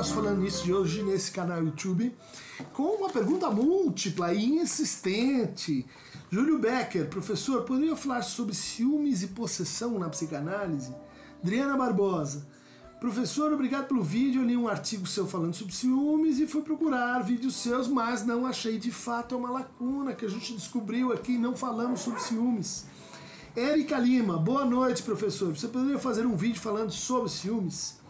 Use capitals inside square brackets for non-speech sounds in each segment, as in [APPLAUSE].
nosso Falando Nisso de hoje nesse canal YouTube com uma pergunta múltipla e insistente. Júlio Becker, professor, poderia falar sobre ciúmes e possessão na psicanálise? Adriana Barbosa, professor, obrigado pelo vídeo. Eu li um artigo seu falando sobre ciúmes e fui procurar vídeos seus, mas não achei. De fato, é uma lacuna que a gente descobriu aqui. Não falamos sobre ciúmes. Érica Lima, boa noite, professor. Você poderia fazer um vídeo falando sobre ciúmes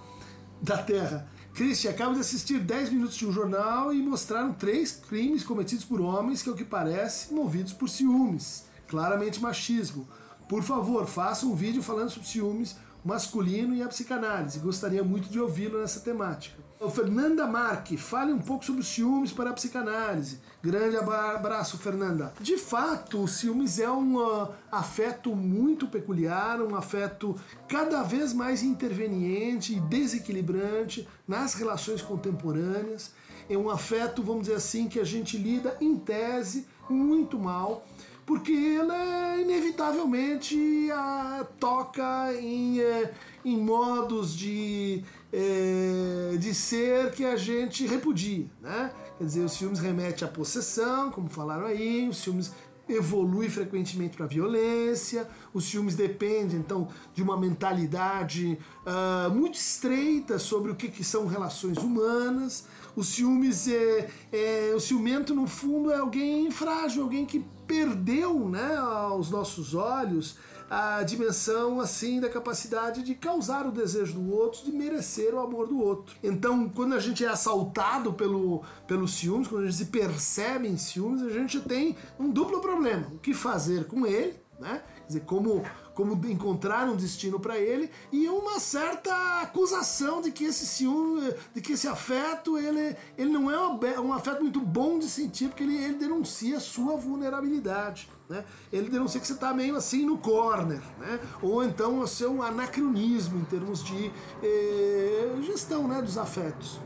da Terra? Christian, acabo de assistir 10 minutos de um jornal e mostraram três crimes cometidos por homens que, ao que parece, movidos por ciúmes. Claramente machismo. Por favor, faça um vídeo falando sobre ciúmes masculino e a psicanálise. Gostaria muito de ouvi-lo nessa temática. O Fernanda Marque, fale um pouco sobre os ciúmes para a psicanálise. Grande abraço, Fernanda. De fato, o ciúmes é um uh, afeto muito peculiar, um afeto cada vez mais interveniente e desequilibrante nas relações contemporâneas. É um afeto, vamos dizer assim, que a gente lida em tese muito mal porque ela inevitavelmente a, toca em, é, em modos de, é, de ser que a gente repudia. Né? Quer dizer, os filmes remetem à possessão, como falaram aí, os filmes evolui frequentemente para violência. Os filmes dependem então de uma mentalidade uh, muito estreita sobre o que, que, são relações humanas. Os ciúmes é, é, o ciumento no fundo é alguém frágil, alguém que perdeu, né, aos nossos olhos a dimensão assim da capacidade de causar o desejo do outro, de merecer o amor do outro. Então, quando a gente é assaltado pelo, pelo ciúmes, quando a gente se percebe em ciúmes, a gente tem um duplo problema: o que fazer com ele, né? Dizer, como como encontrar um destino para ele e uma certa acusação de que esse ciúme, de que esse afeto, ele, ele não é um afeto muito bom de sentir, porque ele, ele denuncia a sua vulnerabilidade. Né? Ele denuncia que você está meio assim no corner, né? ou então o seu anacronismo em termos de eh, gestão né, dos afetos.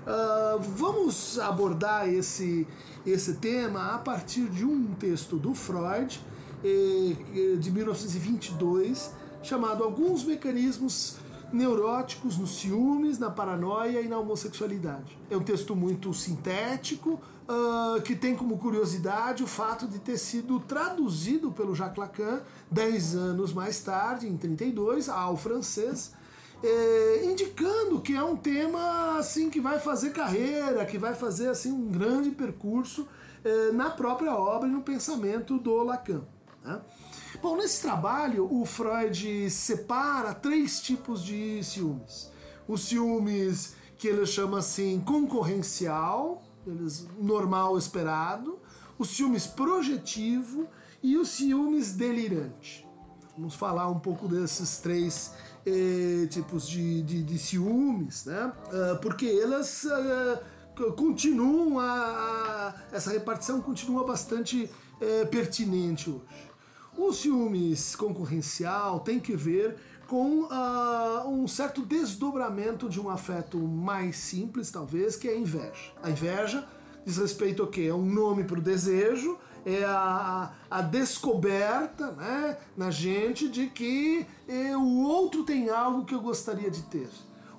Uh, vamos abordar esse, esse tema a partir de um texto do Freud de 1922, chamado Alguns Mecanismos Neuróticos nos Ciúmes, na Paranoia e na Homossexualidade. É um texto muito sintético, uh, que tem como curiosidade o fato de ter sido traduzido pelo Jacques Lacan 10 anos mais tarde, em 32, ao francês, eh, indicando que é um tema assim que vai fazer carreira, que vai fazer assim um grande percurso eh, na própria obra e no pensamento do Lacan. Né? Bom, nesse trabalho, o Freud separa três tipos de ciúmes. O ciúmes que ele chama assim concorrencial, normal esperado, o ciúmes projetivo e o ciúmes delirante. Vamos falar um pouco desses três eh, tipos de, de, de, ciúmes, né? Uh, porque elas uh, continuam, a, a, essa repartição continua bastante uh, pertinente hoje. O ciúmes concorrencial tem que ver com uh, um certo desdobramento de um afeto mais simples, talvez, que é a inveja. A inveja diz respeito ao quê? É um nome para o desejo, é a, a descoberta né, na gente de que eh, o outro tem algo que eu gostaria de ter.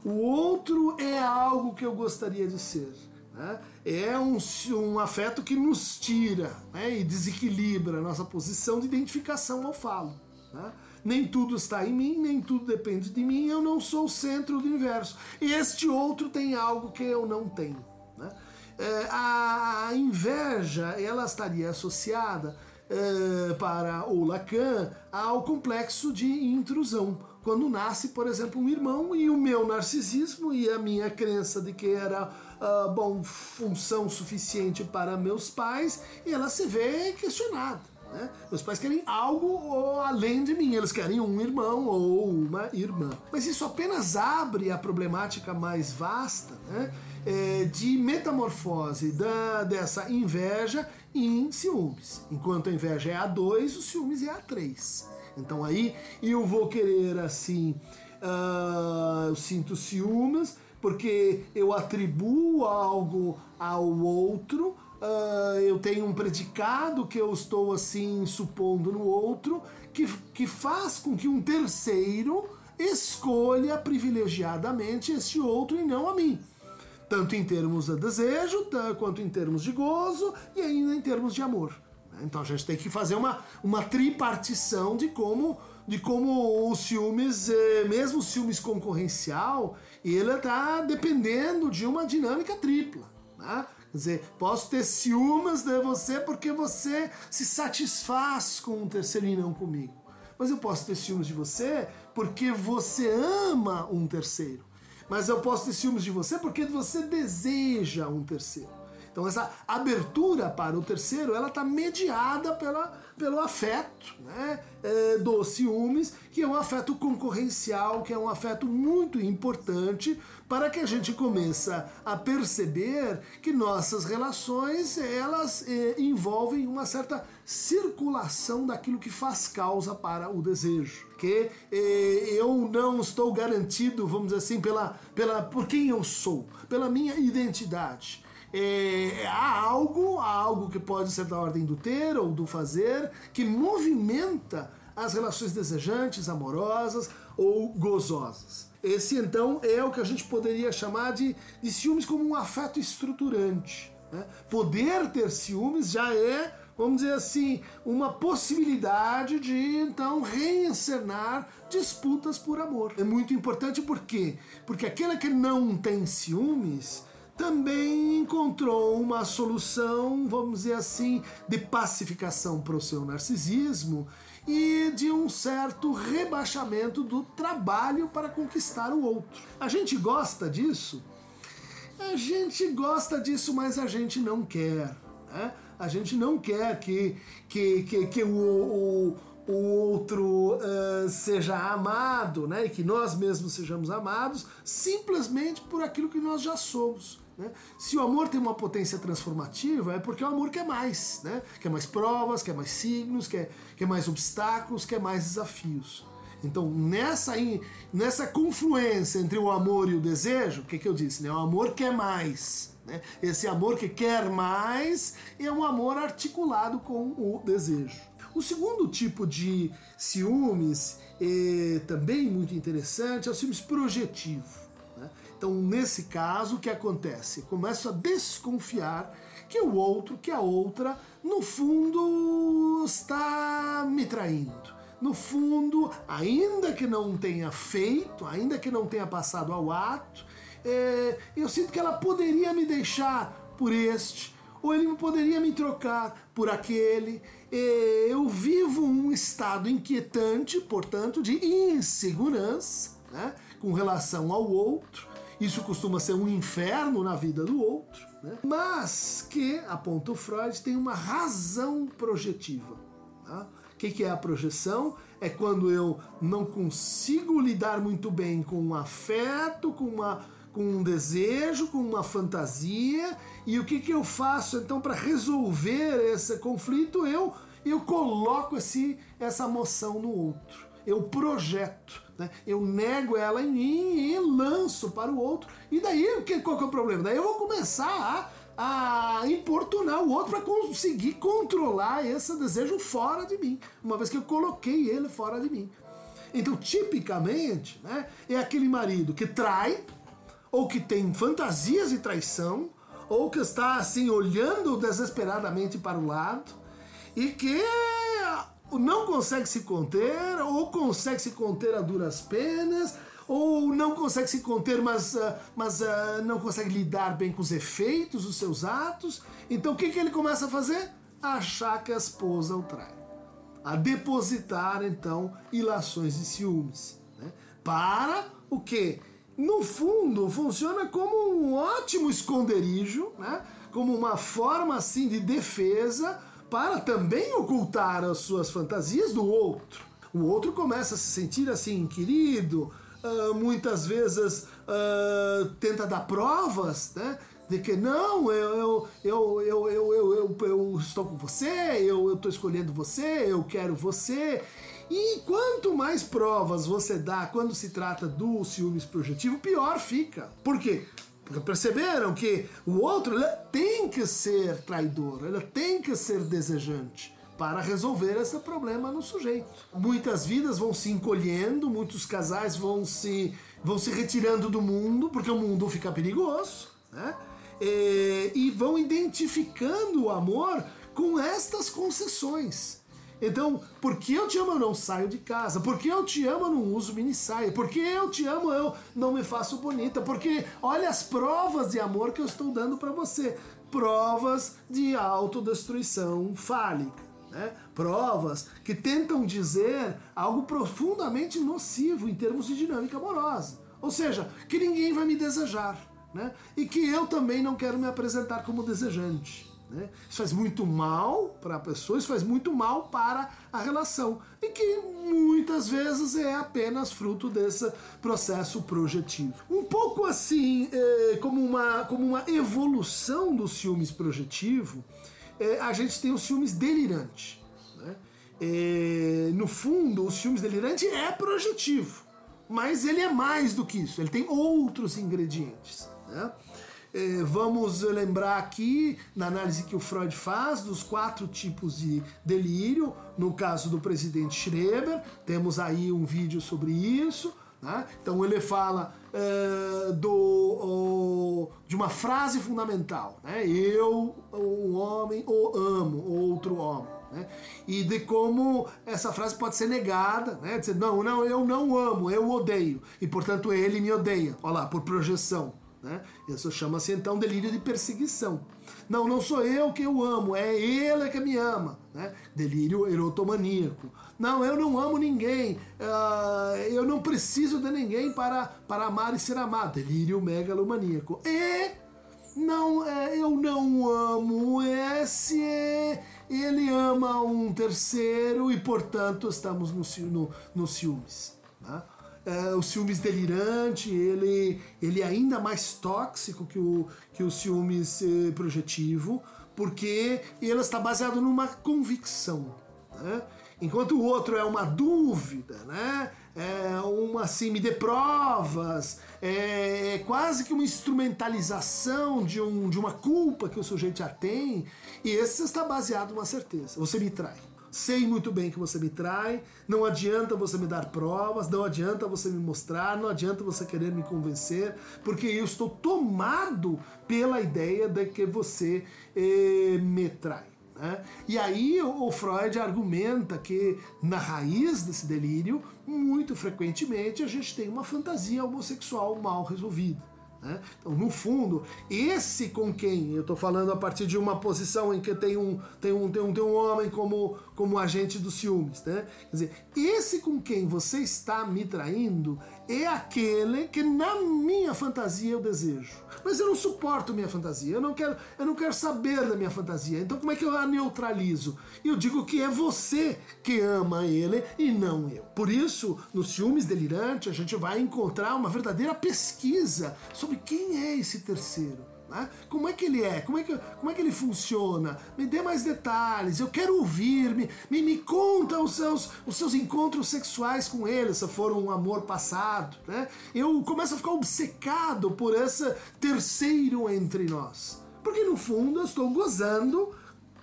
O outro é algo que eu gostaria de ser. Né? É um, um afeto que nos tira né? e desequilibra a nossa posição de identificação ao falo. Né? Nem tudo está em mim, nem tudo depende de mim, eu não sou o centro do universo. Este outro tem algo que eu não tenho. Né? É, a inveja ela estaria associada é, para o Lacan ao complexo de intrusão quando nasce, por exemplo, um irmão e o meu narcisismo e a minha crença de que era uh, bom função suficiente para meus pais, e ela se vê questionada. Né? Meus pais querem algo além de mim, eles querem um irmão ou uma irmã. Mas isso apenas abre a problemática mais vasta né? é, de metamorfose da, dessa inveja em ciúmes. Enquanto a inveja é a 2, o ciúmes é a 3. Então aí eu vou querer assim, uh, eu sinto ciúmes porque eu atribuo algo ao outro, uh, eu tenho um predicado que eu estou assim supondo no outro, que, que faz com que um terceiro escolha privilegiadamente este outro e não a mim. tanto em termos de desejo, quanto em termos de gozo e ainda em termos de amor. Então a gente tem que fazer uma, uma tripartição de como, de como os ciúmes, eh, mesmo ciúmes concorrencial, ele está dependendo de uma dinâmica tripla. Né? Quer dizer, posso ter ciúmes de você porque você se satisfaz com um terceiro e não comigo. Mas eu posso ter ciúmes de você porque você ama um terceiro. Mas eu posso ter ciúmes de você porque você deseja um terceiro. Então essa abertura para o terceiro, ela está mediada pela, pelo afeto, né, é, dos ciúmes, que é um afeto concorrencial, que é um afeto muito importante para que a gente comece a perceber que nossas relações elas é, envolvem uma certa circulação daquilo que faz causa para o desejo. Que é, eu não estou garantido, vamos dizer assim, pela, pela, por quem eu sou, pela minha identidade é, há algo, há algo que pode ser da ordem do ter ou do fazer, que movimenta as relações desejantes, amorosas ou gozosas. Esse então é o que a gente poderia chamar de, de ciúmes como um afeto estruturante. Né? Poder ter ciúmes já é, vamos dizer assim, uma possibilidade de então reencenar disputas por amor. É muito importante por quê? Porque aquele que não tem ciúmes também encontrou uma solução, vamos dizer assim, de pacificação para o seu narcisismo e de um certo rebaixamento do trabalho para conquistar o outro. A gente gosta disso? A gente gosta disso, mas a gente não quer. Né? A gente não quer que, que, que, que o, o o outro uh, seja amado, né? E que nós mesmos sejamos amados, simplesmente por aquilo que nós já somos. Né? Se o amor tem uma potência transformativa, é porque o amor quer mais, né? quer mais provas, quer mais signos, quer, quer mais obstáculos, quer mais desafios. Então, nessa, nessa confluência entre o amor e o desejo, o que, que eu disse? Né? O amor quer mais. Né? Esse amor que quer mais é um amor articulado com o desejo. O segundo tipo de ciúmes, é, também muito interessante, é o ciúmes projetivo. Então, nesse caso, o que acontece? Começo a desconfiar que o outro, que a outra, no fundo está me traindo. No fundo, ainda que não tenha feito, ainda que não tenha passado ao ato, é, eu sinto que ela poderia me deixar por este, ou ele poderia me trocar por aquele. É, eu vivo um estado inquietante, portanto, de insegurança né, com relação ao outro isso costuma ser um inferno na vida do outro, né? mas que, aponta o Freud, tem uma razão projetiva. Tá? O que, é a projeção? É quando eu não consigo lidar muito bem com um afeto, com uma com um desejo, com uma fantasia, e o que, que eu faço então para resolver esse conflito? Eu eu coloco esse, essa emoção no outro, eu projeto. Né? Eu nego ela em mim e lanço para o outro. E daí, qual que é o problema? Daí eu vou começar a, a importunar o outro para conseguir controlar esse desejo fora de mim, uma vez que eu coloquei ele fora de mim. Então, tipicamente, né, é aquele marido que trai, ou que tem fantasias de traição, ou que está assim olhando desesperadamente para o lado e que não consegue se conter, ou consegue se conter a duras penas, ou não consegue se conter, mas, uh, mas uh, não consegue lidar bem com os efeitos dos seus atos. Então o que, que ele começa a fazer? Achar que a esposa o trai. A depositar, então, ilações de ciúmes. Né? Para o que? No fundo, funciona como um ótimo esconderijo, né? como uma forma assim de defesa para também ocultar as suas fantasias do outro. O outro começa a se sentir assim, querido, uh, muitas vezes uh, tenta dar provas, né? De que não, eu, eu, eu, eu, eu, eu, eu, eu estou com você, eu estou escolhendo você, eu quero você. E quanto mais provas você dá quando se trata do ciúmes projetivo, pior fica. Por quê? Perceberam que o outro tem que ser traidor, ele tem que ser desejante para resolver esse problema no sujeito. Muitas vidas vão se encolhendo, muitos casais vão se, vão se retirando do mundo, porque o mundo fica perigoso. né? E, e vão identificando o amor com estas concessões. Então, porque eu te amo, eu não saio de casa. Porque eu te amo, eu não uso mini saia. Porque eu te amo, eu não me faço bonita. Porque olha as provas de amor que eu estou dando para você. Provas de autodestruição fálica. Né? Provas que tentam dizer algo profundamente nocivo em termos de dinâmica amorosa. Ou seja, que ninguém vai me desejar. Né? E que eu também não quero me apresentar como desejante. Né? Isso faz muito mal para a pessoa, isso faz muito mal para a relação. E que muitas vezes é apenas fruto desse processo projetivo. Um pouco assim, é, como, uma, como uma evolução do ciúmes projetivo, é, a gente tem o ciúmes delirante. Né? É, no fundo, o ciúmes delirante é projetivo, mas ele é mais do que isso, ele tem outros ingredientes. Né? Eh, vamos lembrar aqui, na análise que o Freud faz, dos quatro tipos de delírio. No caso do presidente Schreber, temos aí um vídeo sobre isso. Né? Então ele fala uh, do, o, de uma frase fundamental: né? Eu, um homem, o amo, outro homem. Né? E de como essa frase pode ser negada, né? Dizer, não, não, eu não amo, eu odeio. E portanto ele me odeia. Olha lá, por projeção. Né? Isso chama-se então delírio de perseguição. Não, não sou eu que eu amo, é ele que me ama. Né? Delírio erotomaníaco. Não, eu não amo ninguém, uh, eu não preciso de ninguém para, para amar e ser amado. Delírio megalomaníaco. E não, é, eu não amo esse, ele ama um terceiro e portanto estamos no, no, no ciúmes. Né? Uh, o ciúmes delirante, ele, ele é ainda mais tóxico que o, que o ciúmes uh, projetivo, porque ele está baseado numa convicção. Né? Enquanto o outro é uma dúvida, né? é uma assim, me dê provas, é, é quase que uma instrumentalização de, um, de uma culpa que o sujeito já tem, e esse está baseado numa certeza: você me trai sei muito bem que você me trai, não adianta você me dar provas, não adianta você me mostrar, não adianta você querer me convencer, porque eu estou tomado pela ideia de que você eh, me trai. Né? E aí o Freud argumenta que na raiz desse delírio, muito frequentemente, a gente tem uma fantasia homossexual mal resolvida. Né? Então, no fundo, esse com quem eu estou falando a partir de uma posição em que tem um, tem um, tem um, tem um homem como, como agente dos ciúmes, né? Quer dizer, esse com quem você está me traindo é aquele que na minha fantasia eu desejo. Mas eu não suporto minha fantasia, eu não quero, eu não quero saber da minha fantasia. Então como é que eu a neutralizo? Eu digo que é você que ama ele e não eu. Por isso, no ciúmes delirante, a gente vai encontrar uma verdadeira pesquisa sobre quem é esse terceiro. Né? Como é que ele é? Como é que, como é que ele funciona? Me dê mais detalhes, eu quero ouvir, me, me, me conta os seus, os seus encontros sexuais com ele, se for um amor passado. Né? Eu começo a ficar obcecado por esse terceiro entre nós. Porque no fundo eu estou gozando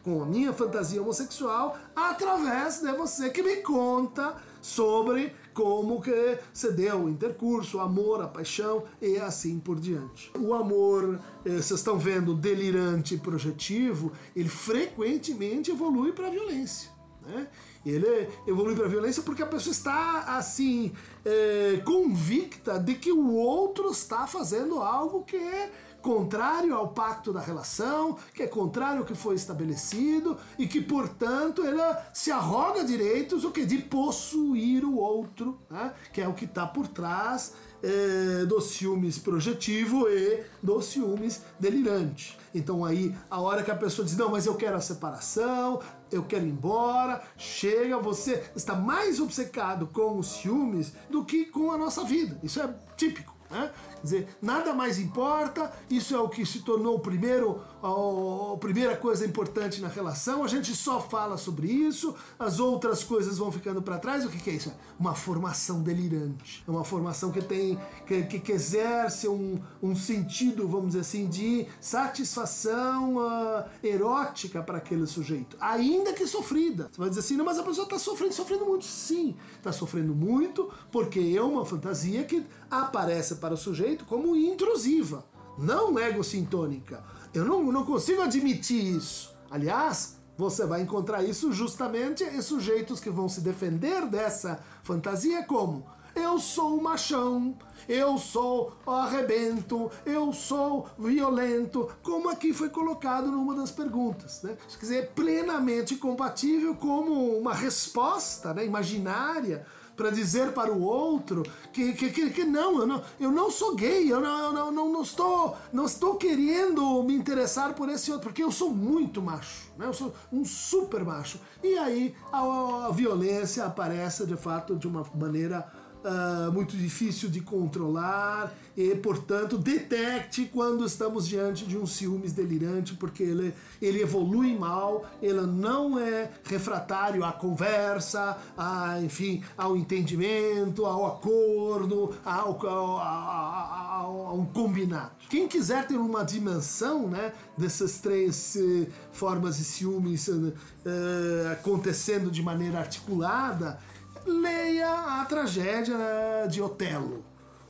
com a minha fantasia homossexual através de você que me conta sobre como que se deu o intercurso, o amor, a paixão e assim por diante. O amor, eh, vocês estão vendo, delirante e projetivo, ele frequentemente evolui para a violência. Né? Ele evolui para a violência porque a pessoa está assim é, convicta de que o outro está fazendo algo que é contrário ao pacto da relação, que é contrário ao que foi estabelecido e que, portanto, ela se arroga direitos o que de possuir o outro, né? que é o que está por trás é, do ciúmes projetivo e do ciúmes delirante. Então aí, a hora que a pessoa diz, não, mas eu quero a separação, eu quero ir embora, chega, você está mais obcecado com os ciúmes do que com a nossa vida. Isso é típico. Né? Dizer, nada mais importa, isso é o que se tornou o primeiro, a, a, primeira coisa importante na relação, a gente só fala sobre isso, as outras coisas vão ficando para trás. O que, que, é isso? Uma formação delirante. É uma formação que tem, que, que, que exerce um, um sentido, vamos dizer assim, de satisfação uh, erótica para aquele sujeito, ainda que sofrida. Você vai dizer assim, não, mas a pessoa está sofrendo, sofrendo muito. Sim, está sofrendo muito porque é uma fantasia que aparece para o sujeito como intrusiva. não egocintônica. Eu não, não consigo admitir isso. Aliás, você vai encontrar isso justamente em sujeitos que vão se defender dessa fantasia como eu sou machão, eu sou arrebento, eu sou violento, como aqui foi colocado numa das perguntas. Né? Quer dizer, plenamente compatível como uma resposta né, imaginária para dizer para o outro que, que, que, que, não, eu não, eu não sou gay, eu não, eu não, não, não, estou, não estou querendo me interessar por esse outro, porque eu sou muito macho, né? eu sou um super macho. E aí a, a violência aparece de fato de uma maneira uh, muito difícil de controlar e, portanto, detecte quando estamos diante de um ciúmes delirante, porque ele, ele evolui mal, ele não é refratário à conversa, a, enfim, ao entendimento, ao acordo, ao, ao, ao, ao um combinado. Quem quiser ter uma dimensão né, dessas três uh, formas de ciúmes uh, acontecendo de maneira articulada, leia a tragédia de Otelo,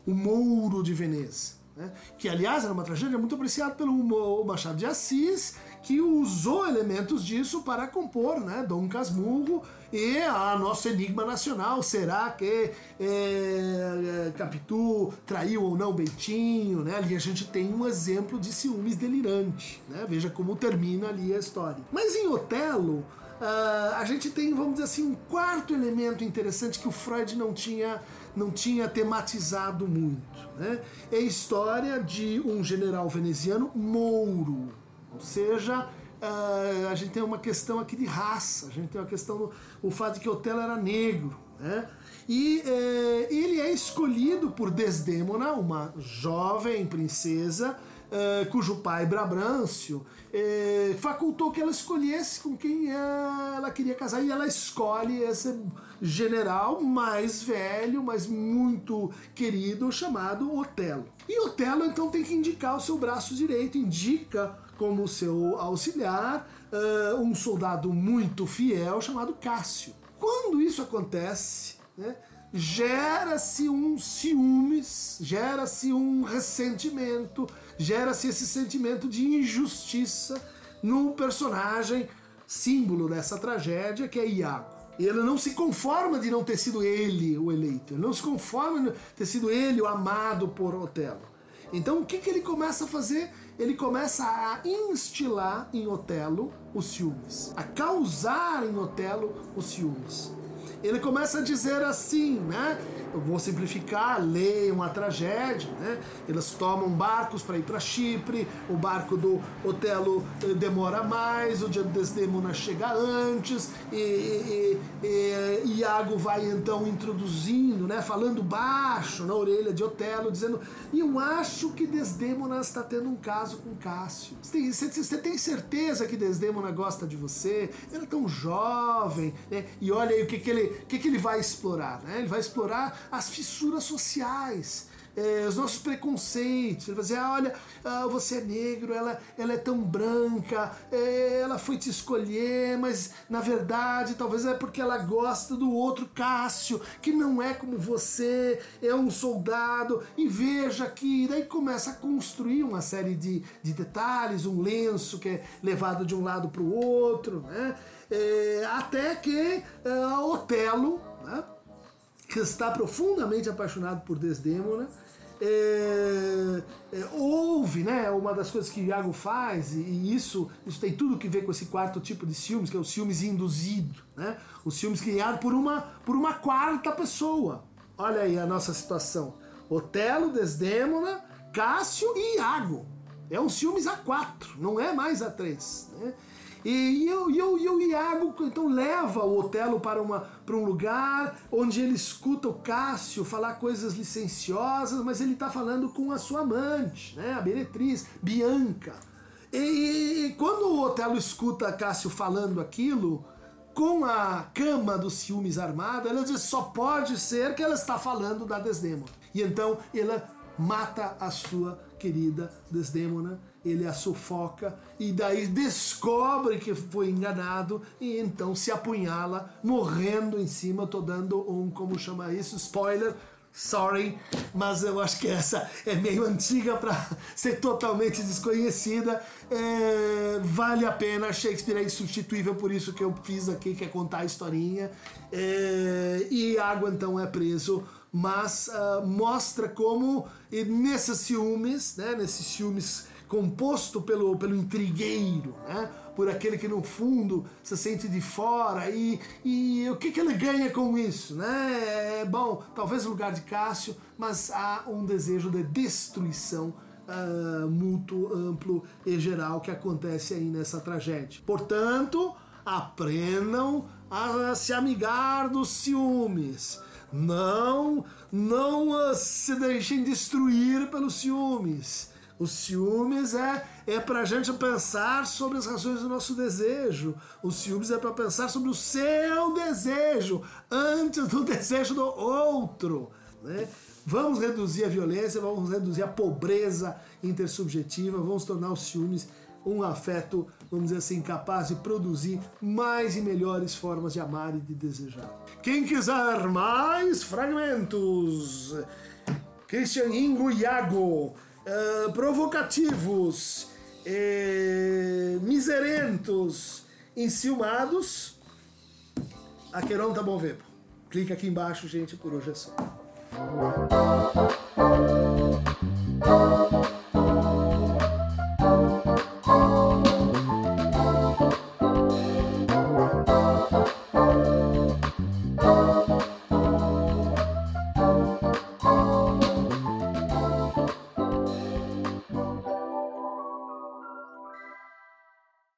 o Mouro de Veneza. Né? Que, aliás, era uma tragédia muito apreciada pelo Machado de Assis, que usou elementos disso para compor né? Dom Casmurro e a nosso enigma nacional. Será que é, Capitu traiu ou não Bentinho? Né? Ali a gente tem um exemplo de ciúmes delirante. Né? Veja como termina ali a história. Mas em Otelo, Uh, a gente tem, vamos dizer assim, um quarto elemento interessante que o Freud não tinha, não tinha tematizado muito. Né? É a história de um general veneziano mouro. Ou seja, uh, a gente tem uma questão aqui de raça, a gente tem uma questão do o fato de que Otelo era negro. Né? E uh, ele é escolhido por Desdemona, uma jovem princesa, uh, cujo pai, Brabrâncio, uh, facultou que ela escolhesse com quem ela queria casar e ela escolhe esse general mais velho, mas muito querido, chamado Otelo. E Otelo então tem que indicar o seu braço direito, indica como seu auxiliar uh, um soldado muito fiel chamado Cássio. Quando isso acontece, né, gera-se um ciúmes, gera-se um ressentimento, gera-se esse sentimento de injustiça no personagem símbolo dessa tragédia que é Iago. Ele não se conforma de não ter sido ele o eleito, ele não se conforma de ter sido ele o amado por Otelo. Então o que, que ele começa a fazer? Ele começa a instilar em Otelo os ciúmes, a causar em Otelo os ciúmes ele começa a dizer assim, né? Eu vou simplificar, leia uma tragédia, né? Eles tomam barcos para ir para Chipre, o barco do Otelo eh, demora mais, o dia do Desdemona chega antes, e, e, e, Iago vai então introduzindo, né? Falando baixo na orelha de Otelo, dizendo: eu acho que Desdemona está tendo um caso com Cássio. Você tem, certeza que Desdemona gosta de você? Ele é tão jovem, né? E olha aí o que, que ele o que, que ele vai explorar? Né? Ele vai explorar as fissuras sociais, é, os nossos preconceitos. Ele vai dizer: ah, olha, ah, você é negro, ela, ela é tão branca, é, ela foi te escolher, mas na verdade talvez é porque ela gosta do outro Cássio, que não é como você, é um soldado. E veja que daí começa a construir uma série de, de detalhes, um lenço que é levado de um lado para o outro, né? É, até que é, Otelo, né, que está profundamente apaixonado por Desdemona, é, é, ouve, né, uma das coisas que Iago faz, e isso, isso tem tudo que ver com esse quarto tipo de ciúmes, que é o ciúmes induzido, né, o ciúmes criado por uma, por uma quarta pessoa. Olha aí a nossa situação. Otelo, Desdemona, Cássio e Iago. É um ciúmes a quatro, não é mais a três. Né? E, eu, e, eu, e o Iago então leva o Otelo para, uma, para um lugar onde ele escuta o Cássio falar coisas licenciosas, mas ele está falando com a sua amante, né, a Beretriz, Bianca. E, e quando o Otelo escuta Cássio falando aquilo, com a cama dos ciúmes armada, ela diz só pode ser que ela está falando da Desdemona. E então ela mata a sua querida Desdemona ele a sufoca e daí descobre que foi enganado e então se apunhala morrendo em cima. Tô dando um, como chama isso, spoiler, Sorry, mas eu acho que essa é meio antiga para [LAUGHS] ser totalmente desconhecida. É, vale a pena, Shakespeare é insubstituível, por isso que eu fiz aqui, que é contar a historinha. É, e Água então é preso, mas uh, mostra como nesses ciúmes, né, nesses ciúmes composto pelo, pelo intrigueiro, né? por aquele que no fundo se sente de fora e, e o que, que ele ganha com isso, né? É bom, talvez o lugar de Cássio, mas há um desejo de destruição uh, mútuo, amplo e geral que acontece aí nessa tragédia. Portanto, aprendam a se amigar dos ciúmes. Não, não uh, se deixem destruir pelos ciúmes. Os ciúmes é, é para a gente pensar sobre as razões do nosso desejo. Os ciúmes é para pensar sobre o seu desejo antes do [LAUGHS] desejo do outro. Né? Vamos reduzir a violência, vamos reduzir a pobreza intersubjetiva, vamos tornar os ciúmes um afeto, vamos dizer assim, capaz de produzir mais e melhores formas de amar e de desejar. Quem quiser mais fragmentos, Christian Ingo Iago uh, provocativos, eh, miserentos, enciumados, Aqueron tá bom ver. Clica aqui embaixo, gente, por hoje é só.